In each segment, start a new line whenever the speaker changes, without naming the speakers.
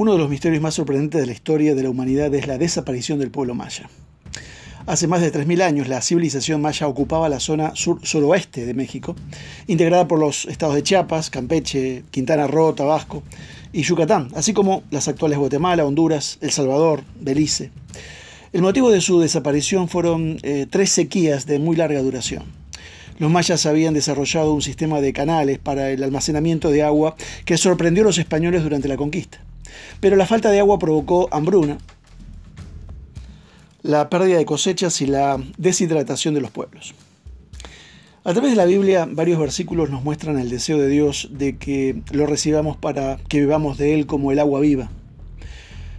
Uno de los misterios más sorprendentes de la historia de la humanidad es la desaparición del pueblo maya. Hace más de 3.000 años la civilización maya ocupaba la zona sur-suroeste de México, integrada por los estados de Chiapas, Campeche, Quintana Roo, Tabasco y Yucatán, así como las actuales Guatemala, Honduras, El Salvador, Belice. El motivo de su desaparición fueron eh, tres sequías de muy larga duración. Los mayas habían desarrollado un sistema de canales para el almacenamiento de agua que sorprendió a los españoles durante la conquista. Pero la falta de agua provocó hambruna, la pérdida de cosechas y la deshidratación de los pueblos. A través de la Biblia, varios versículos nos muestran el deseo de Dios de que lo recibamos para que vivamos de Él como el agua viva.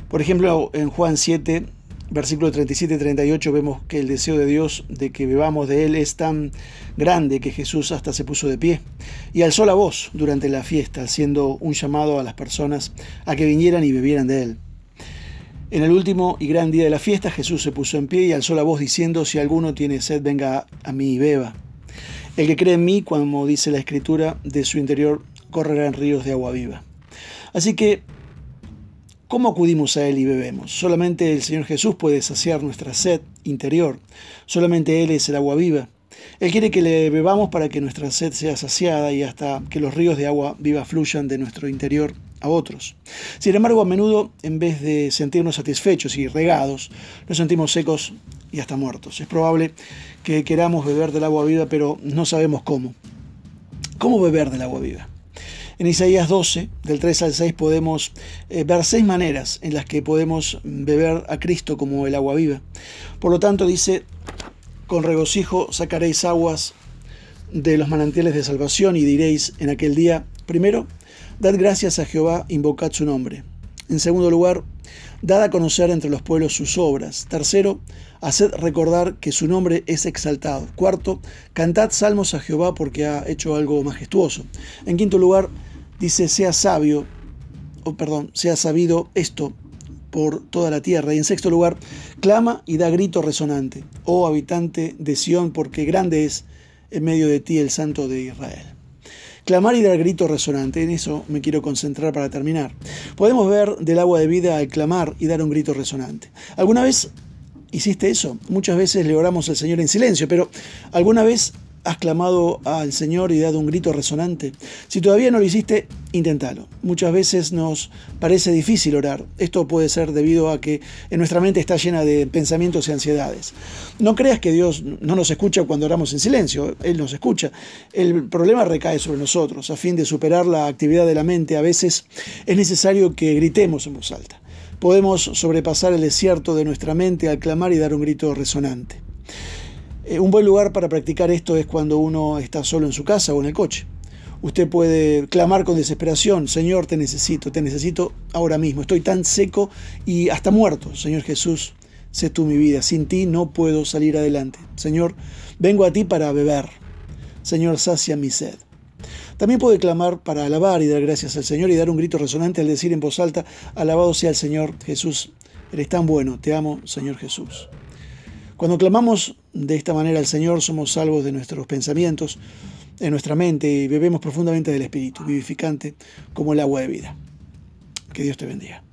Por ejemplo, en Juan 7, versículo 37 y 38, vemos que el deseo de Dios de que bebamos de Él es tan grande que Jesús hasta se puso de pie y alzó la voz durante la fiesta, haciendo un llamado a las personas a que vinieran y bebieran de Él. En el último y gran día de la fiesta, Jesús se puso en pie y alzó la voz diciendo, si alguno tiene sed, venga a mí y beba. El que cree en mí, como dice la Escritura, de su interior correrán ríos de agua viva. Así que, ¿cómo acudimos a Él y bebemos? Solamente el Señor Jesús puede saciar nuestra sed interior. Solamente Él es el agua viva. Él quiere que le bebamos para que nuestra sed sea saciada y hasta que los ríos de agua viva fluyan de nuestro interior a otros. Sin embargo, a menudo, en vez de sentirnos satisfechos y regados, nos sentimos secos y hasta muertos. Es probable que queramos beber del agua viva, pero no sabemos cómo. ¿Cómo beber del agua viva? En Isaías 12, del 3 al 6, podemos eh, ver seis maneras en las que podemos beber a Cristo como el agua viva. Por lo tanto, dice, con regocijo sacaréis aguas de los manantiales de salvación y diréis en aquel día, primero, dad gracias a Jehová, invocad su nombre. En segundo lugar, dad a conocer entre los pueblos sus obras. Tercero, haced recordar que su nombre es exaltado. Cuarto, cantad salmos a Jehová porque ha hecho algo majestuoso. En quinto lugar, dice, sea sabio, o perdón, sea sabido esto por toda la tierra. Y en sexto lugar, clama y da grito resonante, oh habitante de Sión, porque grande es en medio de ti el Santo de Israel. Clamar y dar grito resonante, en eso me quiero concentrar para terminar. Podemos ver del agua de vida al clamar y dar un grito resonante. ¿Alguna vez hiciste eso? Muchas veces le oramos al Señor en silencio, pero ¿alguna vez has clamado al Señor y dado un grito resonante? Si todavía no lo hiciste, inténtalo. Muchas veces nos parece difícil orar. Esto puede ser debido a que en nuestra mente está llena de pensamientos y ansiedades. No creas que Dios no nos escucha cuando oramos en silencio, Él nos escucha. El problema recae sobre nosotros. A fin de superar la actividad de la mente, a veces es necesario que gritemos en voz alta. Podemos sobrepasar el desierto de nuestra mente al clamar y dar un grito resonante. Eh, un buen lugar para practicar esto es cuando uno está solo en su casa o en el coche. Usted puede clamar con desesperación, Señor, te necesito, te necesito ahora mismo, estoy tan seco y hasta muerto, Señor Jesús, sé tú mi vida, sin ti no puedo salir adelante. Señor, vengo a ti para beber. Señor, sacia mi sed. También puede clamar para alabar y dar gracias al Señor y dar un grito resonante al decir en voz alta, alabado sea el Señor Jesús, eres tan bueno, te amo, Señor Jesús. Cuando clamamos de esta manera al Señor, somos salvos de nuestros pensamientos, de nuestra mente y bebemos profundamente del Espíritu, vivificante como el agua de vida. Que Dios te bendiga.